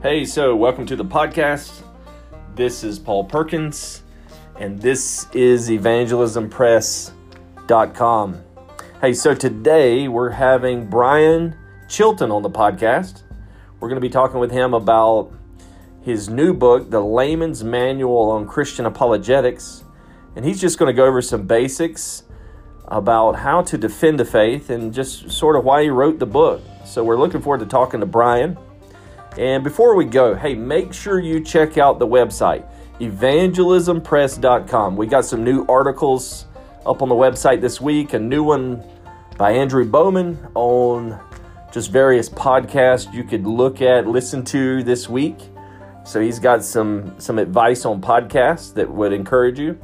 Hey, so welcome to the podcast. This is Paul Perkins, and this is evangelismpress.com. Hey, so today we're having Brian Chilton on the podcast. We're going to be talking with him about his new book, The Layman's Manual on Christian Apologetics. And he's just going to go over some basics about how to defend the faith and just sort of why he wrote the book. So we're looking forward to talking to Brian. And before we go, hey, make sure you check out the website, evangelismpress.com. We got some new articles up on the website this week, a new one by Andrew Bowman on just various podcasts you could look at, listen to this week. So he's got some some advice on podcasts that would encourage you.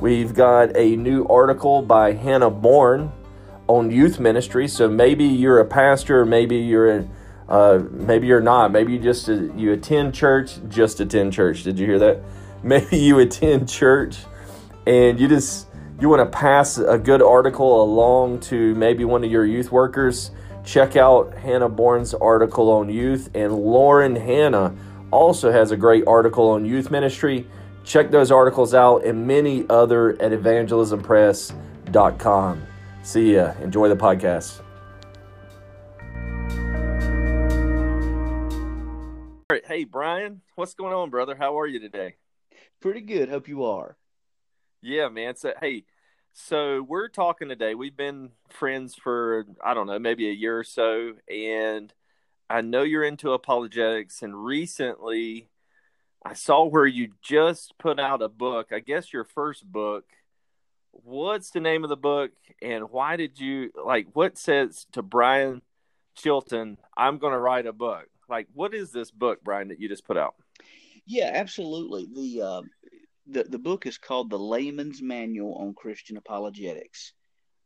We've got a new article by Hannah Bourne on youth ministry. So maybe you're a pastor, maybe you're a uh, maybe you're not. Maybe you just uh, you attend church, just attend church. Did you hear that? Maybe you attend church and you just you want to pass a good article along to maybe one of your youth workers. Check out Hannah Bourne's article on youth, and Lauren Hannah also has a great article on youth ministry. Check those articles out and many other at evangelismpress.com. See ya. Enjoy the podcast. Hey, Brian, what's going on, brother? How are you today? Pretty good. Hope you are. Yeah, man. So, hey, so we're talking today. We've been friends for, I don't know, maybe a year or so. And I know you're into apologetics. And recently, I saw where you just put out a book, I guess your first book. What's the name of the book? And why did you, like, what says to Brian Chilton, I'm going to write a book? Like, what is this book, Brian, that you just put out? Yeah, absolutely. The uh, the the book is called The Layman's Manual on Christian Apologetics,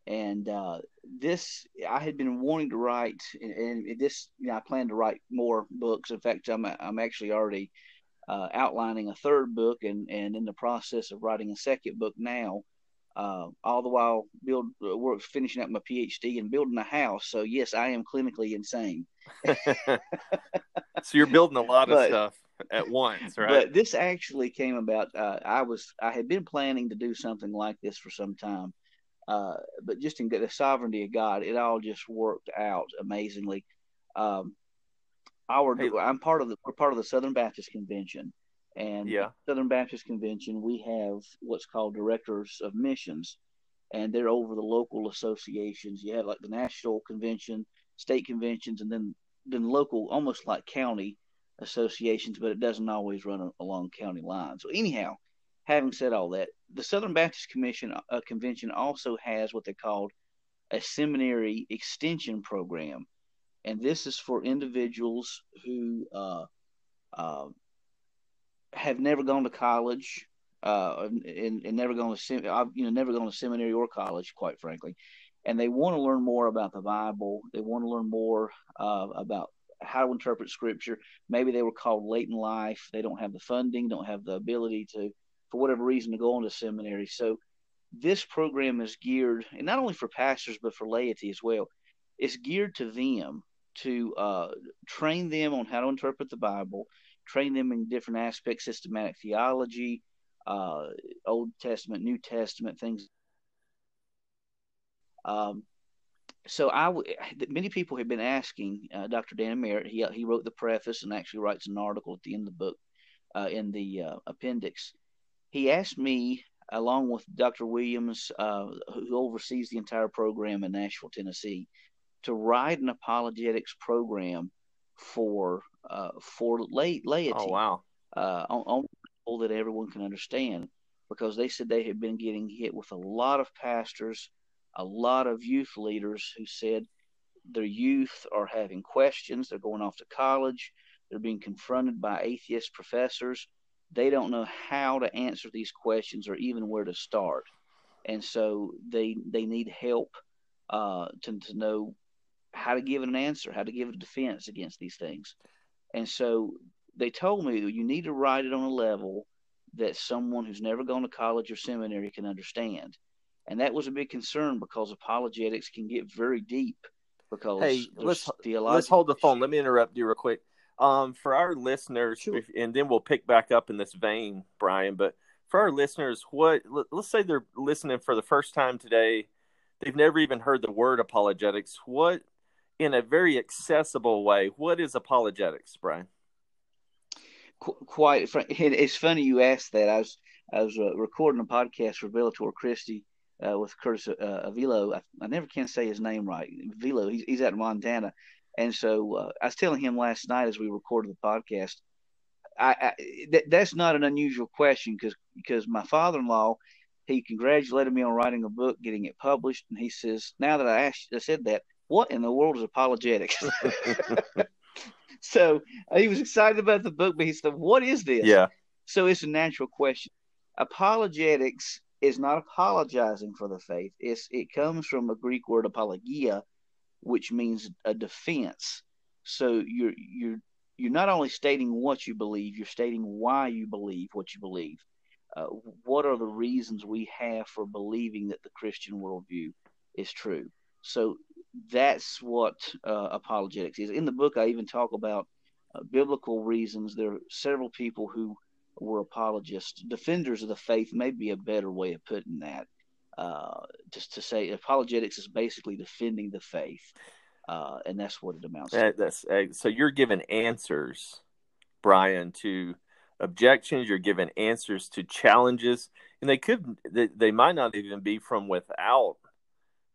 and uh, this I had been wanting to write, and, and this you know, I plan to write more books. In fact, I'm I'm actually already uh, outlining a third book, and and in the process of writing a second book now. Uh, all the while build uh, work finishing up my PhD and building a house. So yes, I am clinically insane. so you're building a lot of but, stuff at once, right? But this actually came about. Uh, I was I had been planning to do something like this for some time, uh, but just in the sovereignty of God, it all just worked out amazingly. Um, our hey, I'm part of the we're part of the Southern Baptist Convention, and yeah. Southern Baptist Convention we have what's called directors of missions, and they're over the local associations. You have like the national convention, state conventions, and then then local, almost like county associations, but it doesn't always run along county lines. So anyhow, having said all that, the Southern Baptist Commission uh, Convention also has what they called a seminary extension program, and this is for individuals who uh, uh, have never gone to college. Uh, and, and never gone to sem- you know never gone to seminary or college, quite frankly, and they want to learn more about the Bible. They want to learn more uh, about how to interpret Scripture. Maybe they were called late in life. They don't have the funding, don't have the ability to, for whatever reason, to go on to seminary. So this program is geared, and not only for pastors but for laity as well. It's geared to them to uh, train them on how to interpret the Bible, train them in different aspects, systematic theology, uh, Old Testament, New Testament, things um, so I w- many people have been asking uh, Dr. Dan Merritt. He he wrote the preface and actually writes an article at the end of the book uh, in the uh, appendix. He asked me, along with Dr. Williams, uh, who oversees the entire program in Nashville, Tennessee, to write an apologetics program for uh, for lay, laity. Oh wow! Uh, on, on level that everyone can understand, because they said they had been getting hit with a lot of pastors a lot of youth leaders who said their youth are having questions. They're going off to college. They're being confronted by atheist professors. They don't know how to answer these questions or even where to start. And so they they need help uh, to, to know how to give an answer, how to give a defense against these things. And so they told me you need to write it on a level that someone who's never gone to college or seminary can understand and that was a big concern because apologetics can get very deep. Because hey, let's let's hold the phone. Let me interrupt you real quick. Um, for our listeners, Sure. and then we'll pick back up in this vein, Brian. But for our listeners, what let- let's say they're listening for the first time today, they've never even heard the word apologetics. What, in a very accessible way, what is apologetics, Brian? Qu- quite it's funny you asked that i was i was uh, recording a podcast for Bellator Christi uh, with Curtis uh, Avilo. I, I never can say his name right. Vilo. He's, he's out in Montana, and so uh, I was telling him last night as we recorded the podcast. I, I th- that's not an unusual question because because my father-in-law he congratulated me on writing a book, getting it published, and he says now that I asked, I said that, what in the world is apologetics? so uh, he was excited about the book, but he said, "What is this?" yeah, So it's a natural question. Apologetics is not apologizing for the faith. It's it comes from a Greek word apologia, which means a defense. So you're you're you're not only stating what you believe, you're stating why you believe what you believe. Uh, what are the reasons we have for believing that the Christian worldview is true? So that's what uh, apologetics is. In the book, I even talk about uh, biblical reasons. There are several people who were apologists, defenders of the faith, may be a better way of putting that. Uh, just to say, apologetics is basically defending the faith, uh, and that's what it amounts to. That's uh, so you're giving answers, Brian, to objections. You're giving answers to challenges, and they could they, they might not even be from without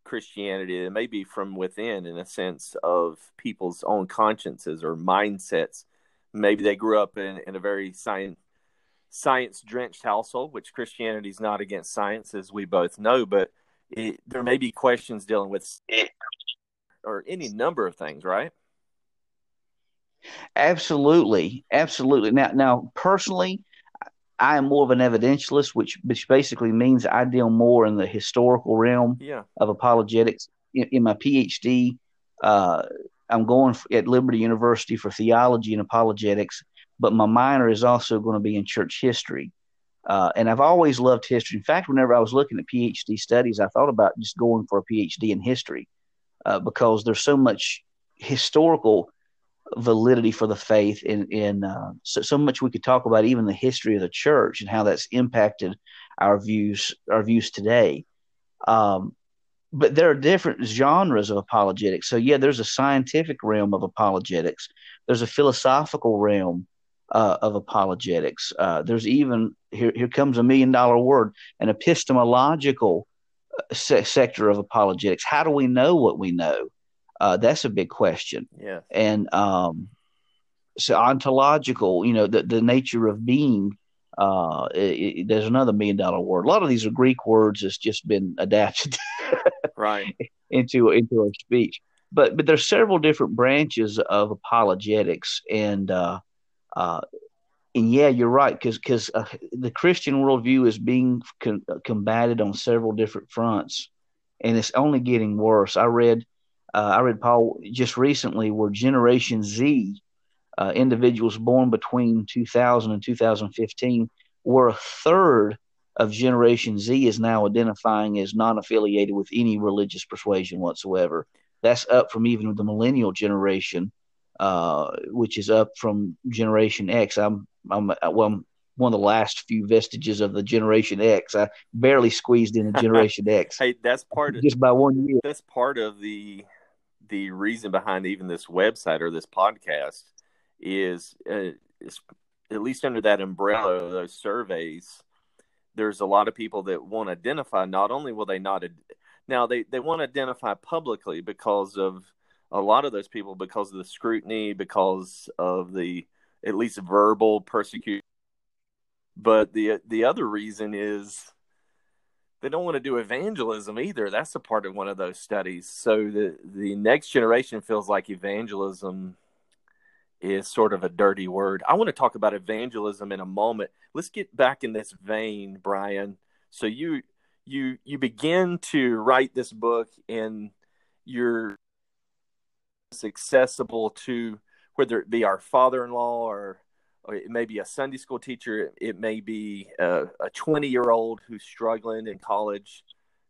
Christianity. They may be from within, in a sense of people's own consciences or mindsets. Maybe they grew up in, in a very science science drenched household, which Christianity is not against science, as we both know, but it, there may be questions dealing with or any number of things, right? Absolutely, absolutely. Now, now, personally, I am more of an evidentialist, which which basically means I deal more in the historical realm Yeah. of apologetics. In, in my PhD, uh, I'm going at Liberty University for theology and apologetics, but my minor is also going to be in church history. Uh, and I've always loved history. In fact, whenever I was looking at PhD studies, I thought about just going for a PhD in history uh, because there's so much historical validity for the faith in in uh, so, so much we could talk about even the history of the church and how that's impacted our views our views today. Um, but there are different genres of apologetics. So yeah there's a scientific realm of apologetics. There's a philosophical realm uh, of apologetics. Uh, there's even here here comes a million dollar word an epistemological uh, se- sector of apologetics. How do we know what we know uh, that's a big question Yeah. and um, so ontological, you know, the, the nature of being. Uh, it, it, there's another million dollar word. A lot of these are Greek words that's just been adapted Right. into into our speech. But but there's several different branches of apologetics, and uh, uh, and yeah, you're right because because uh, the Christian worldview is being con- combated on several different fronts, and it's only getting worse. I read uh, I read Paul just recently where Generation Z uh, individuals born between 2000 and 2015 were a third of Generation Z is now identifying as non-affiliated with any religious persuasion whatsoever. That's up from even the millennial generation, uh, which is up from Generation X. I'm I'm well. I'm one of the last few vestiges of the Generation X. I barely squeezed into Generation X Hey, that's part of just by one year. that's part of the the reason behind even this website or this podcast is, uh, is at least under that umbrella of those surveys there's a lot of people that won't identify. Not only will they not ad- now they they won't identify publicly because of a lot of those people because of the scrutiny because of the at least verbal persecution. But the the other reason is they don't want to do evangelism either. That's a part of one of those studies. So the the next generation feels like evangelism is sort of a dirty word. I want to talk about evangelism in a moment. Let's get back in this vein, Brian. So you you you begin to write this book and you're accessible to whether it be our father-in-law or it may be a Sunday school teacher. It may be a, a 20 year old who's struggling in college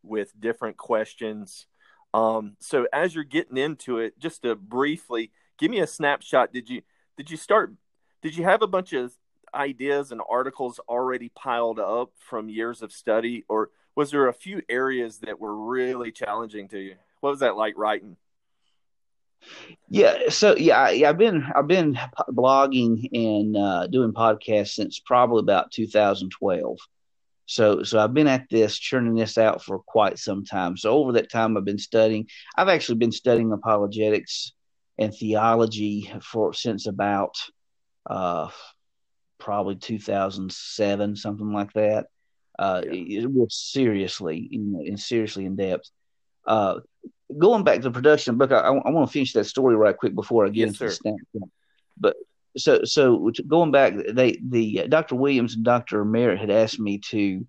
with different questions. Um, so as you're getting into it, just to briefly give me a snapshot. Did you did you start? Did you have a bunch of ideas and articles already piled up from years of study, or was there a few areas that were really challenging to you? What was that like writing? Yeah, so yeah, I, have been I've been blogging and uh, doing podcasts since probably about 2012. So so I've been at this churning this out for quite some time. So over that time, I've been studying. I've actually been studying apologetics and theology for since about uh, probably 2007, something like that. Uh, yeah. it, was seriously, know, and seriously in depth. Uh, going back to the production book, I, I, I want to finish that story right quick before I get yes, into sir. the stamp. But so so going back, they the uh, Dr. Williams and Dr. Merritt had asked me to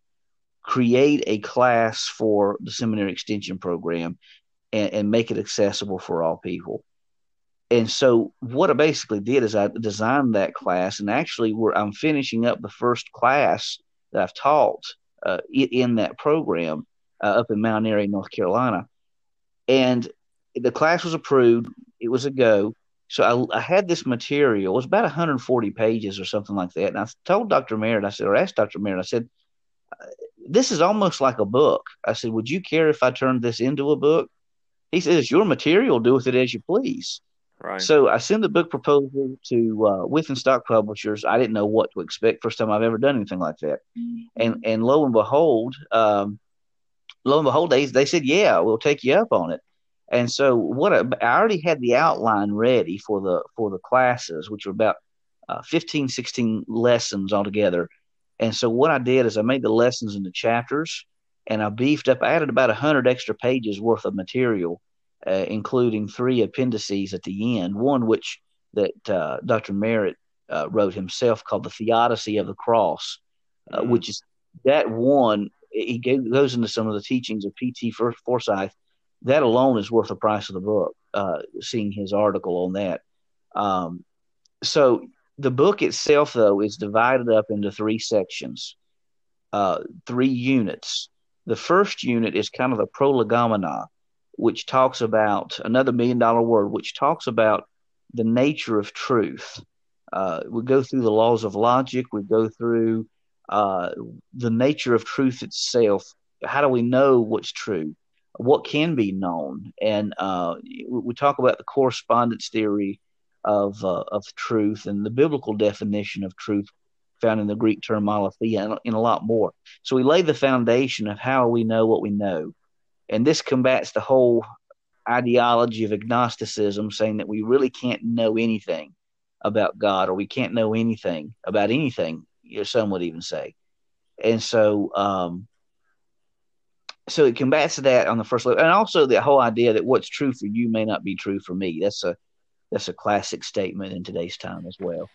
create a class for the seminary extension program and, and make it accessible for all people. And so what I basically did is I designed that class, and actually, where I'm finishing up the first class that I've taught uh, in that program uh, up in Mount Airy, North Carolina and the class was approved. It was a go. So I, I, had this material. It was about 140 pages or something like that. And I told Dr. Merritt, I said, or asked Dr. Merritt, I said, this is almost like a book. I said, would you care if I turned this into a book? He says, your material. Do with it as you please. Right. So I sent the book proposal to uh, Wipf and Stock Publishers. I didn't know what to expect. First time I've ever done anything like that. Mm-hmm. And and lo and behold, um, lo and behold, they, they said, yeah, we'll take you up on it. And so what I, I already had the outline ready for the for the classes, which were about uh, 15, 16 lessons altogether. And so what I did is I made the lessons into chapters, and I beefed up. I added about hundred extra pages worth of material, uh, including three appendices at the end. One which that uh, Dr. Merritt uh, wrote himself called the Theodicy of the Cross, uh, mm-hmm. which is that one he goes into some of the teachings of P.T. Forsyth. That alone is worth the price of the book. Uh, seeing his article on that. Um, so the book itself, though, is divided up into three sections, uh, three units. The first unit is kind of the prolegomena, which talks about another million dollar word, which talks about the nature of truth. Uh, we go through the laws of logic. We go through uh, the nature of truth itself. How do we know what's true? What can be known? And uh, we talk about the correspondence theory of uh, of truth and the biblical definition of truth found in the Greek term aletheia and, and a lot more. So we lay the foundation of how we know what we know. And this combats the whole ideology of agnosticism, saying that we really can't know anything about God or we can't know anything about anything some would even say. And so, um, so it combats that on the first level, and also the whole idea that what's true for you may not be true for me. That's a that's a classic statement in today's time as well.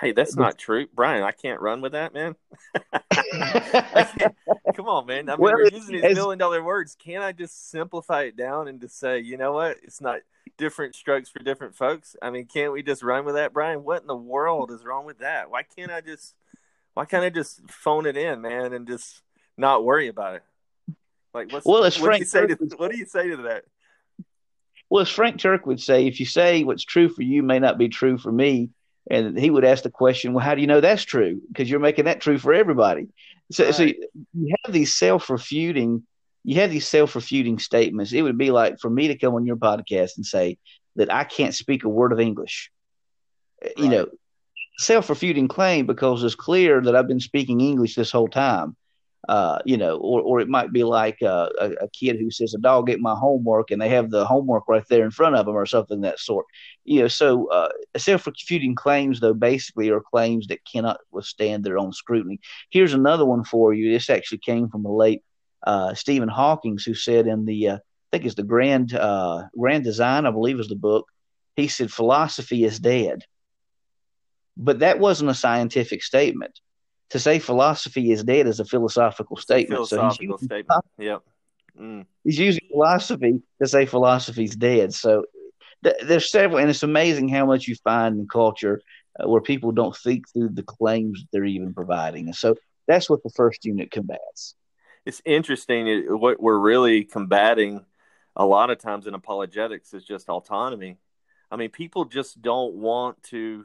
Hey, that's not true, Brian. I can't run with that, man. Come on, man. I mean, well, we're using these million dollar words. Can't I just simplify it down and just say, you know what? It's not different strokes for different folks. I mean, can't we just run with that, Brian? What in the world is wrong with that? Why can't I just why can't I just phone it in, man, and just not worry about it? Like, what's, well, what Frank do you say to what do you say to that? Well, as Frank Turek would say, if you say what's true for you may not be true for me, and he would ask the question, well, how do you know that's true? Because you're making that true for everybody. So, right. so you have these self-refuting, you have these self-refuting statements. It would be like for me to come on your podcast and say that I can't speak a word of English. Right. You know, self-refuting claim because it's clear that I've been speaking English this whole time. Uh, you know, or, or it might be like uh, a, a, kid who says, "A dog ate my homework," and they have the homework right there in front of them, or something that sort. You know, so uh, self-refuting claims, though, basically are claims that cannot withstand their own scrutiny. Here's another one for you. This actually came from the late uh, Stephen Hawking, who said in the, uh, I think it's the Grand uh, Grand Design, I believe is the book. He said, "Philosophy is dead." But that wasn't a scientific statement. To say philosophy is dead is a philosophical statement. philosophical so statement. Yep. Mm. He's using philosophy to say philosophy's dead. So th- there's several, and it's amazing how much you find in culture uh, where people don't think through the claims they're even providing. And so that's what the first unit combats. It's interesting. What we're really combating a lot of times in apologetics is just autonomy. I mean, people just don't want to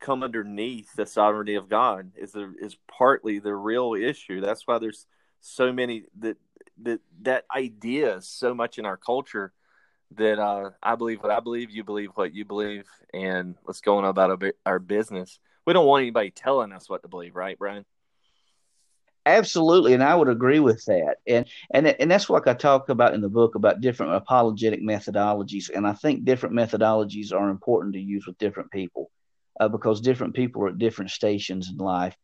come underneath the sovereignty of God is the, is partly the real issue. That's why there's so many that that that idea is so much in our culture that uh, I believe what I believe, you believe what you believe, and let's go on about our, business. We don't want anybody telling us what to believe, right, Brian? Absolutely, and I would agree with that. And and and that's what I talk about in the book about different apologetic methodologies. And I think different methodologies are important to use with different people. Uh, because different people are at different stations in life.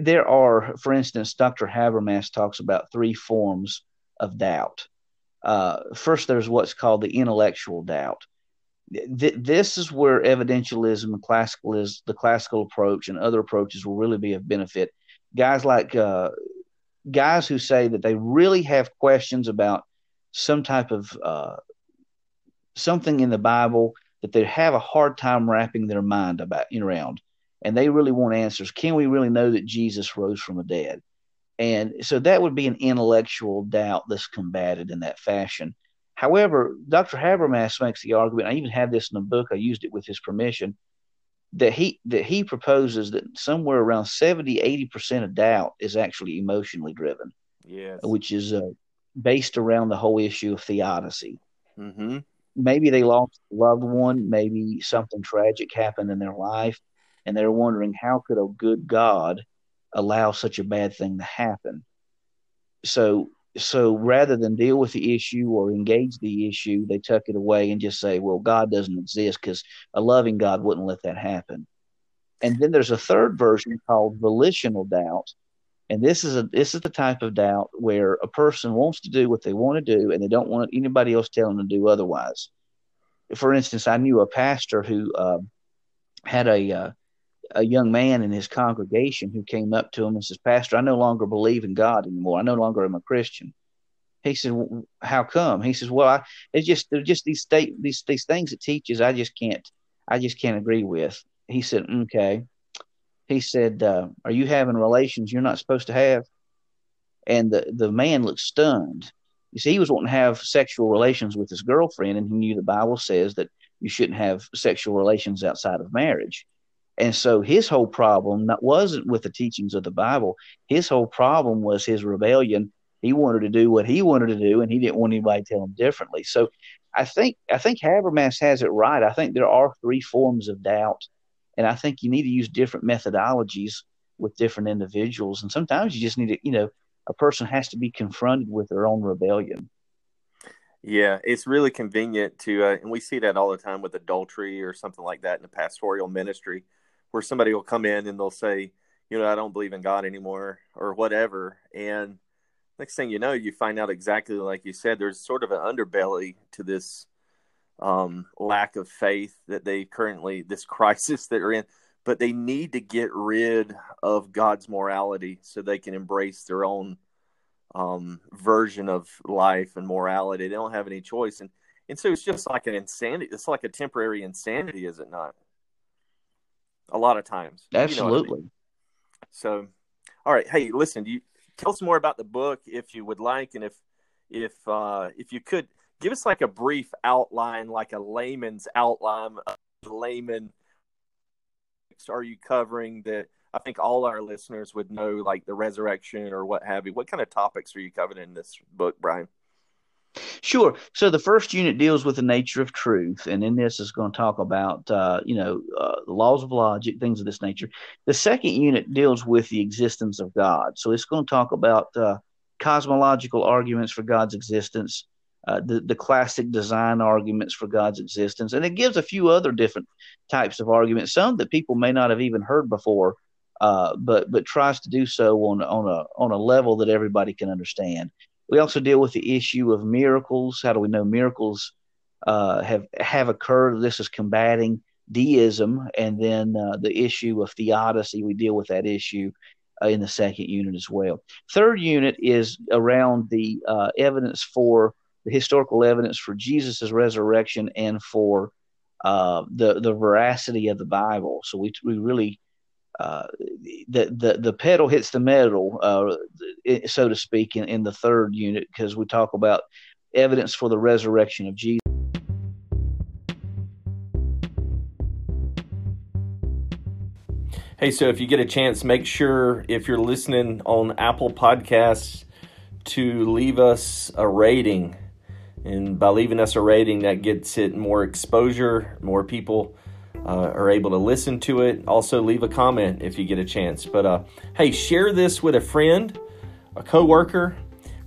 There are, for instance, Dr. Habermas talks about three forms of doubt. Uh, first, there's what's called the intellectual doubt. Th- this is where evidentialism and classicalism, the classical approach, and other approaches will really be of benefit guys like uh, guys who say that they really have questions about some type of uh, something in the Bible that they have a hard time wrapping their mind about around, and they really want answers. Can we really know that Jesus rose from the dead? And so that would be an intellectual doubt that's combated in that fashion. However, Dr. Habermas makes the argument. I even have this in the book. I used it with his permission that he that he proposes that somewhere around 70 80% of doubt is actually emotionally driven yes which is uh, based around the whole issue of theodicy mm-hmm. Maybe they lost a loved one maybe something tragic happened in their life and they're wondering how could a good god allow such a bad thing to happen so so rather than deal with the issue or engage the issue, they tuck it away and just say, well, God doesn't exist because a loving God wouldn't let that happen. And then there's a third version called volitional doubt. And this is a this is the type of doubt where a person wants to do what they want to do and they don't want anybody else telling them to do otherwise. For instance, I knew a pastor who uh, had a uh, a young man in his congregation who came up to him and says, Pastor, I no longer believe in God anymore. I no longer am a Christian. He said, How come? He says, Well, I, it's just they're just these state these these things it teaches. I just can't I just can't agree with. He said, Okay. He said, uh, Are you having relations you're not supposed to have? And the the man looked stunned. You see, he was wanting to have sexual relations with his girlfriend, and he knew the Bible says that you shouldn't have sexual relations outside of marriage. And so his whole problem wasn't with the teachings of the Bible. His whole problem was his rebellion. He wanted to do what he wanted to do, and he didn't want anybody to tell him differently. So I think I think Habermas has it right. I think there are three forms of doubt, and I think you need to use different methodologies with different individuals. And sometimes you just need to, you know, a person has to be confronted with their own rebellion. Yeah, it's really convenient to, uh, and we see that all the time with adultery or something like that in the pastoral ministry where somebody will come in and they'll say, you know, I don't believe in God anymore or whatever. And next thing you know, you find out exactly like you said, there's sort of an underbelly to this um, lack of faith that they currently, this crisis that they're in. But they need to get rid of God's morality so they can embrace their own um, version of life and morality. They don't have any choice. And, and so it's just like an insanity. It's like a temporary insanity, is it not? a lot of times. Absolutely. You know I mean? So, all right. Hey, listen. You tell us more about the book if you would like, and if if uh, if you could give us like a brief outline, like a layman's outline, a layman. Are you covering that? I think all our listeners would know, like the resurrection or what have you. What kind of topics are you covering in this book, Brian? Sure. So the first unit deals with the nature of truth, and in this is going to talk about uh, you know uh, the laws of logic, things of this nature. The second unit deals with the existence of God. So it's going to talk about uh, cosmological arguments for God's existence, uh, the the classic design arguments for God's existence, and it gives a few other different types of arguments, some that people may not have even heard before. Uh, but but tries to do so on on a on a level that everybody can understand. We also deal with the issue of miracles. How do we know miracles uh, have have occurred? This is combating deism, and then uh, the issue of theodicy. We deal with that issue uh, in the second unit as well. Third unit is around the evidence for the historical evidence for Jesus' resurrection and for uh, the the veracity of the Bible. So we we really uh, the, the the pedal hits the metal, uh, so to speak, in, in the third unit because we talk about evidence for the resurrection of Jesus. Hey, so if you get a chance, make sure if you're listening on Apple Podcasts to leave us a rating. And by leaving us a rating, that gets it more exposure, more people uh, are able to listen to it. Also, leave a comment if you get a chance. But uh, hey, share this with a friend, a coworker,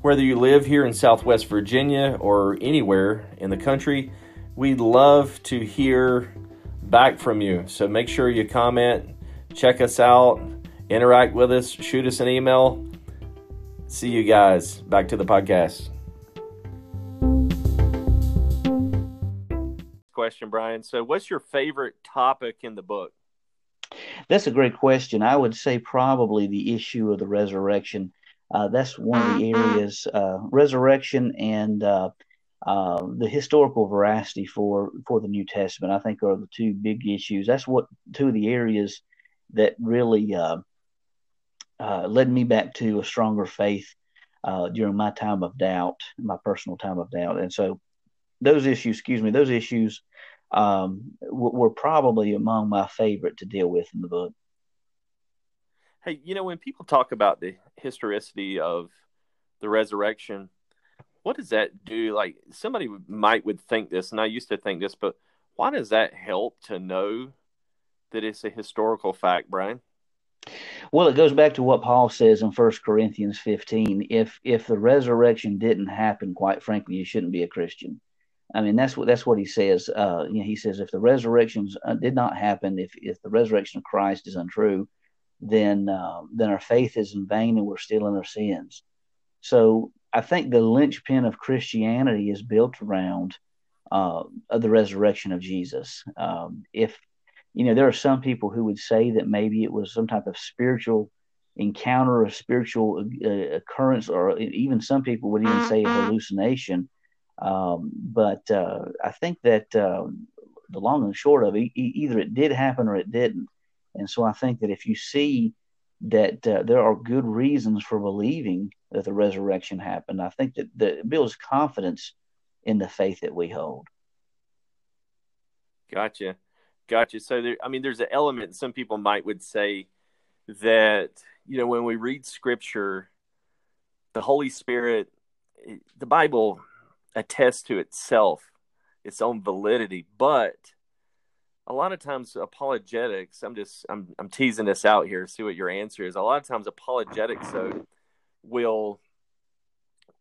whether you live here in Southwest Virginia or anywhere in the country. We'd love to hear back from you. So make sure you comment, check us out, interact with us, shoot us an email. See you guys. Back to the podcast. Question, Brian. So, what's your favorite topic in the book? That's a great question. I would say probably the issue of the resurrection. Uh, that's one of the mm-hmm. areas, uh, resurrection and uh, uh, the historical veracity for for the New Testament. I think are the two big issues. That's what two of the areas that really uh, uh, led me back to a stronger faith during my time of doubt, my personal time of doubt. And so, those issues, excuse me, those issues um, were probably among my favorite to deal with in the book. Hey, you know, when people talk about the historicity of the resurrection, what does that do? Like somebody might would think this, and I used to think this, but why does that help to know that it's a historical fact, Brian? Well, it goes back to what Paul says in First Corinthians 15. If if the resurrection didn't happen, quite frankly, you shouldn't be a Christian. I mean, that's what that's what he says. Uh, you know, he says if the resurrection uh, did not happen, if if the resurrection of Christ is untrue, then uh, then our faith is in vain and we're still in our sins. So I think the linchpin of Christianity is built around uh, the resurrection of Jesus. Um, if you know, there are some people who would say that maybe it was some type of spiritual encounter, a spiritual uh, occurrence, or even some people would even say a hallucination. Um, but uh, I think that uh, the long and short of it, either it did happen or it didn't. And so I think that if you see that uh, there are good reasons for believing that the resurrection happened, I think that, that builds confidence in the faith that we hold. Gotcha. Gotcha. So there, I mean, there's an element some people might would say that, you know, when we read scripture, the Holy Spirit, the Bible attests to itself, its own validity, but a lot of times apologetics i'm just i'm i'm teasing this out here see what your answer is a lot of times apologetics though will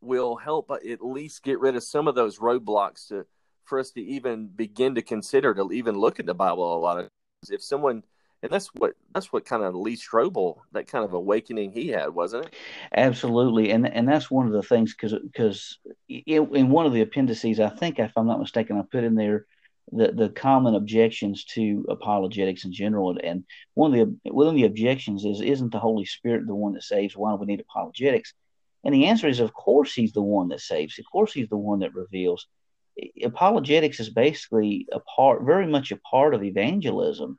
will help at least get rid of some of those roadblocks to for us to even begin to consider to even look at the bible a lot of times. if someone and that's what that's what kind of Lee Strobel that kind of awakening he had, wasn't it? Absolutely, and and that's one of the things because because in one of the appendices, I think if I'm not mistaken, I put in there the, the common objections to apologetics in general. And one of the one of the objections is, isn't the Holy Spirit the one that saves? Why do we need apologetics? And the answer is, of course, He's the one that saves. Of course, He's the one that reveals. Apologetics is basically a part, very much a part of evangelism.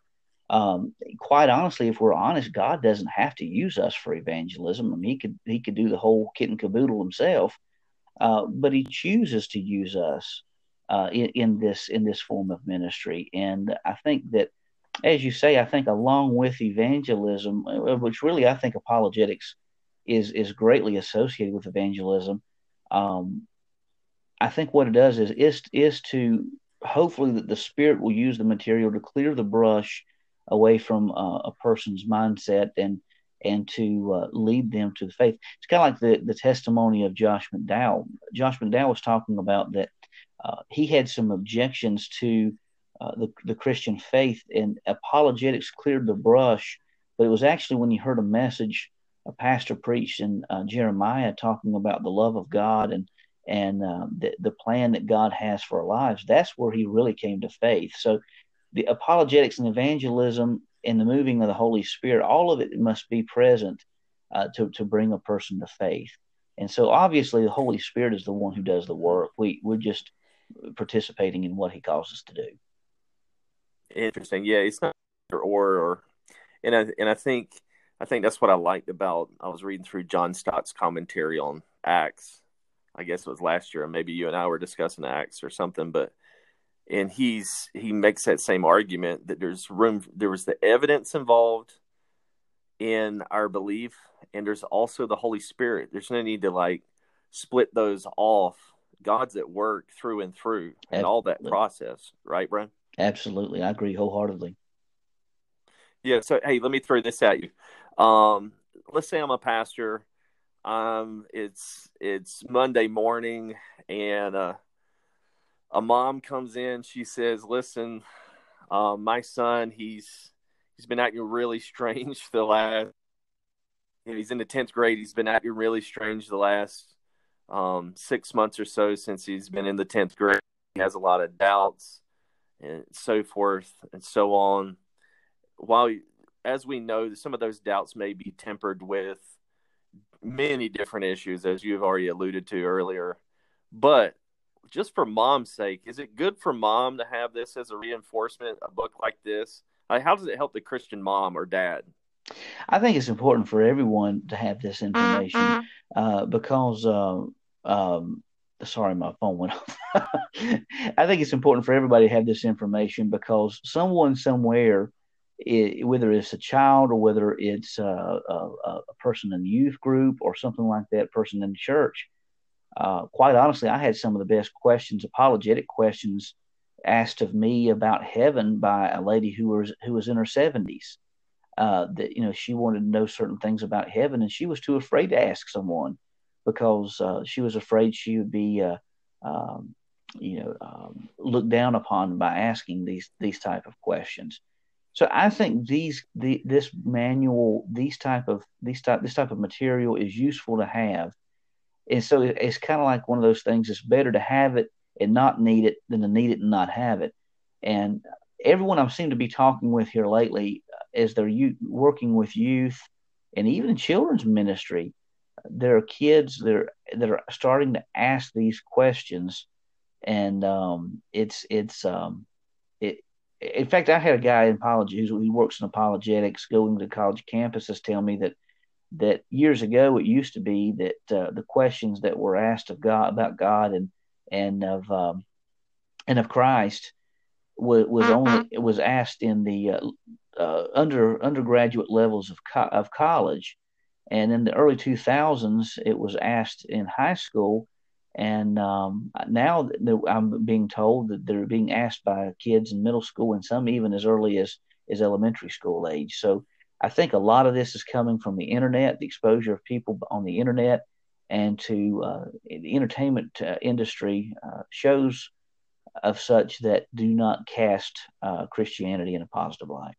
Um, quite honestly, if we're honest, God doesn't have to use us for evangelism. I mean, He could He could do the whole kit and caboodle Himself, uh, but He chooses to use us uh, in, in, this in this form of ministry. And I think that, as you say, I think along with evangelism, uh, which really I think apologetics is is greatly associated with evangelism. Um, I think what it does is is is to hopefully that the Spirit will use the material to clear the brush away from uh, a person's mindset and and to uh, lead them to the faith. It's kind of like the, the testimony of Josh McDowell. Josh McDowell was talking about that uh, he had some objections to uh, the, the Christian faith, and apologetics cleared the brush. But it was actually when he heard a message a pastor preached in uh, Jeremiah talking about the love of God and and uh, the, the plan that God has for our lives. That's where he really came to faith. So the apologetics and evangelism and the moving of the Holy Spirit, all of it must be present uh, to to bring a person to faith. And so obviously the Holy Spirit is the one who does the work. We we're just participating in what he calls us to do. Interesting. Yeah, it's not or or, and I and I think I think that's what I liked about. I was reading through John Stott's commentary on Acts. I guess it was last year, and maybe you and I were discussing Acts or something. But and he's he makes that same argument that there's room. There was the evidence involved in our belief, and there's also the Holy Spirit. There's no need to like split those off. God's at work through and through and all that process, right, Brian? Absolutely. I agree wholeheartedly. Yeah. So, hey, let me throw this at you. Um, let's say I'm a pastor. Um, it's it's Monday morning, and uh, a mom comes in. She says, "Listen, uh, my son, he's he's been acting really strange the last. He's in the tenth grade. He's been acting really strange the last um, six months or so since he's been in the tenth grade. He has a lot of doubts and so forth and so on. While, as we know, some of those doubts may be tempered with many different issues, as you've already alluded to earlier. But just for mom's sake, is it good for mom to have this as a reinforcement, a book like this? Like, how does it help the Christian mom or dad? I think it's important for everyone to have this information uh, because, uh, um, sorry, my phone went off. I think it's important for everybody to have this information because someone somewhere, it, whether it's a child or whether it's a, a, a, person in the youth group or something like that, person in the church, uh, quite honestly, I had some of the best questions, apologetic questions, asked of me about heaven by a lady who was who was in her seventies. Uh, that you know she wanted to know certain things about heaven, and she was too afraid to ask someone because uh, she was afraid she would be, uh, um, you know, um, looked down upon by asking these these type of questions. So I think these the, this manual, these type of these type this type of material is useful to have and so it's kind of like one of those things. It's better to have it and not need it than to need it and not have it. And everyone I've seem to be talking with here lately, uh, as they're working with youth and even children's ministry, there are kids that are that are starting to ask these questions, and um, it's it's um, it. In fact, I had a guy in apology who works in apologetics going to college campuses tell me that that years ago it used to be that uh, the questions that were asked of God about God and and of um, and of Christ was, was only it mm-hmm. was asked in the uh, uh, under undergraduate levels of co- of college, and in the early 2000s it was asked in high school, and um, now I'm being told that they're being asked by kids in middle school and some even as early as as elementary school age. So I think a lot of this is coming from the internet, the exposure of people on the internet, and to uh, the entertainment uh, industry uh, shows of such that do not cast uh, Christianity in a positive light.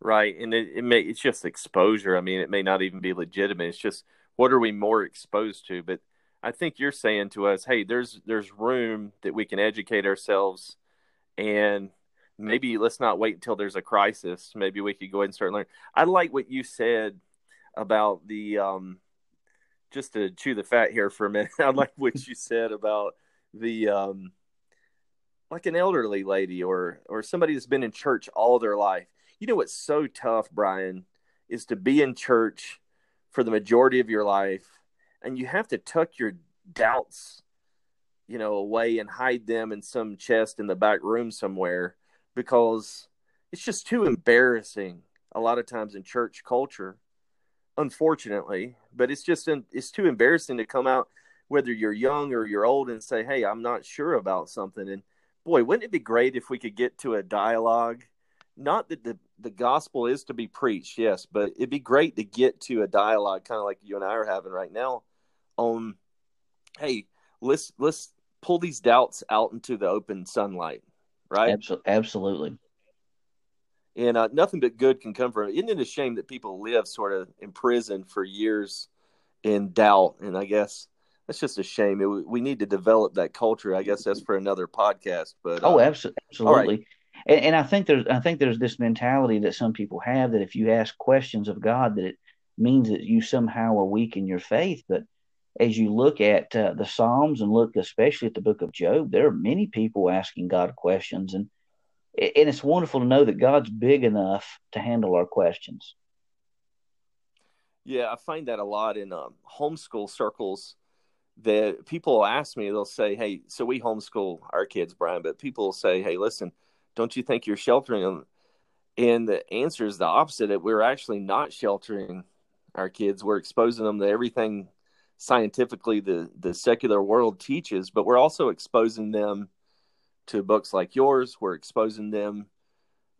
Right, and it, it may it's just exposure. I mean, it may not even be legitimate. It's just what are we more exposed to? But I think you're saying to us, hey, there's there's room that we can educate ourselves and maybe let's not wait until there's a crisis. Maybe we could go ahead and start learning. I like what you said about the um, just to chew the fat here for a minute. I like what you said about the um, like an elderly lady or or somebody that's been in church all their life. You know what's so tough, Brian, is to be in church for the majority of your life and you have to tuck your doubts you know away and hide them in some chest in the back room somewhere because it's just too embarrassing a lot of times in church culture unfortunately. But it's just it's too embarrassing to come out whether you're young or you're old and say hey i'm not sure about something. And boy wouldn't it be great if we could get to a dialogue? Not that the, the gospel is to be preached yes but it'd be great to get to a dialogue kind of like you and i are having right now on hey let's let's pull these doubts out into the open sunlight right? Absolutely. And uh, nothing but good can come from it. Isn't it a shame that people live sort of in prison for years in doubt? And I guess that's just a shame. It, we need to develop that culture. I guess that's for another podcast. But oh, uh, absolutely. Right. And, and I think there's I think there's this mentality that some people have that if you ask questions of God, that it means that you somehow are weak in your faith. But as you look at uh, the Psalms and look especially at the book of Job, there are many people asking God questions, and and it's wonderful to know that God's big enough to handle our questions. Yeah, I find that a lot in um, homeschool circles. That people ask me, they'll say, "Hey, so we homeschool our kids, Brian," but people say, "Hey, listen, don't you think you're sheltering them?" And the answer is the opposite that we're actually not sheltering our kids. We're exposing them to everything scientifically the, the secular world teaches, but we're also exposing them to books like yours. We're exposing them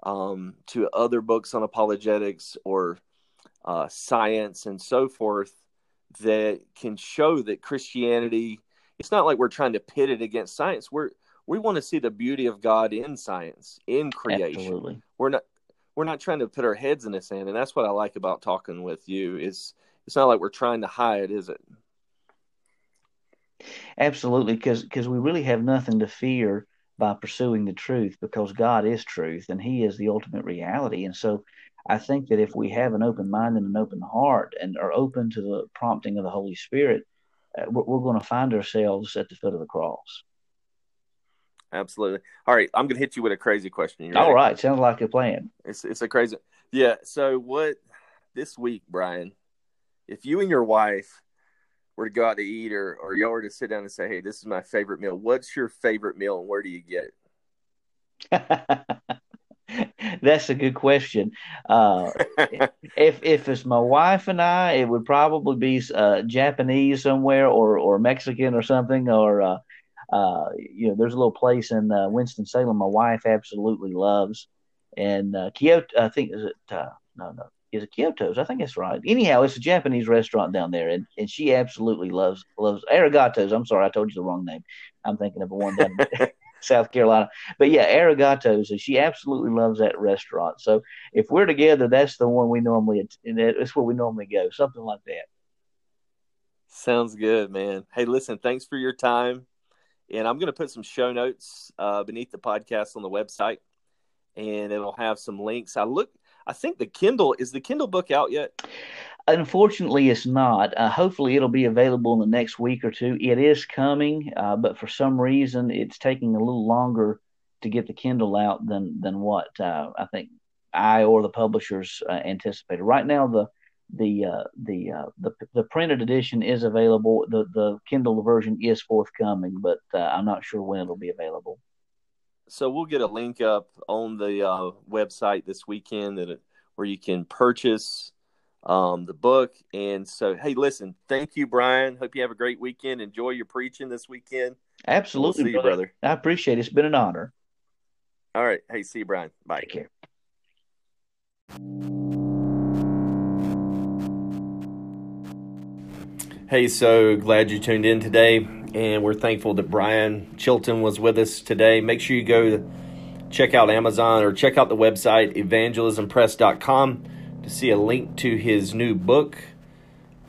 um, to other books on apologetics or uh, science and so forth that can show that Christianity. It's not like we're trying to pit it against science. We're we want to see the beauty of God in science, in creation. Absolutely. We're not we're not trying to put our heads in the sand, and that's what I like about talking with you. Is it's not like we're trying to hide, is it? Absolutely, because because we really have nothing to fear by pursuing the truth, because God is truth, and He is the ultimate reality. And so, I think that if we have an open mind and an open heart, and are open to the prompting of the Holy Spirit, uh, we're, we're going to find ourselves at the foot of the cross. Absolutely. All right, I'm going to hit you with a crazy question. All right, sounds like a plan. It's it's a crazy. Yeah. So what this week, Brian? If you and your wife were to go out to eat, or or y'all were to sit down and say, "Hey, this is my favorite meal," what's your favorite meal, and where do you get it? That's a good question. Uh, if if it's my wife and I, it would probably be uh, Japanese somewhere, or or Mexican or something, or uh, uh, you know, there's a little place in uh, Winston Salem my wife absolutely loves, and uh, Kyoto. I think is it uh, no no is it Kyoto's? I think it's right. Anyhow, it's a Japanese restaurant down there, and, and she absolutely loves loves Arigatos. I'm sorry, I told you the wrong name. I'm thinking of a one down South Carolina. But yeah, Arigatos, and she absolutely loves that restaurant. So if we're together, that's the one we normally that's where we normally go, something like that. Sounds good, man. Hey, listen, thanks for your time. And I'm going to put some show notes uh, beneath the podcast on the website, and it'll have some links. I look, I think the Kindle is the Kindle book out yet. Unfortunately, it's not. Uh, hopefully, it'll be available in the next week or two. It is coming, uh, but for some reason, it's taking a little longer to get the Kindle out than than what uh, I think I or the publishers uh, anticipated. Right now, the the uh, the uh, the the printed edition is available. The the Kindle version is forthcoming, but I'm not sure when it'll be available. So we'll get a link up on the uh, website this weekend that where you can purchase um, the book. And so, hey, listen, thank you, Brian. Hope you have a great weekend. Enjoy your preaching this weekend. Absolutely, we'll see brother. you, brother. I appreciate it. It's been an honor. All right. Hey, see you, Brian. Bye. Take care. Hey, so glad you tuned in today, and we're thankful that Brian Chilton was with us today. Make sure you go check out Amazon or check out the website evangelismpress.com to see a link to his new book,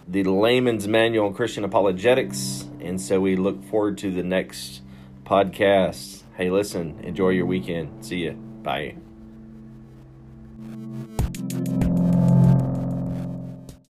The Layman's Manual on Christian Apologetics. And so we look forward to the next podcast. Hey, listen, enjoy your weekend. See you. Bye.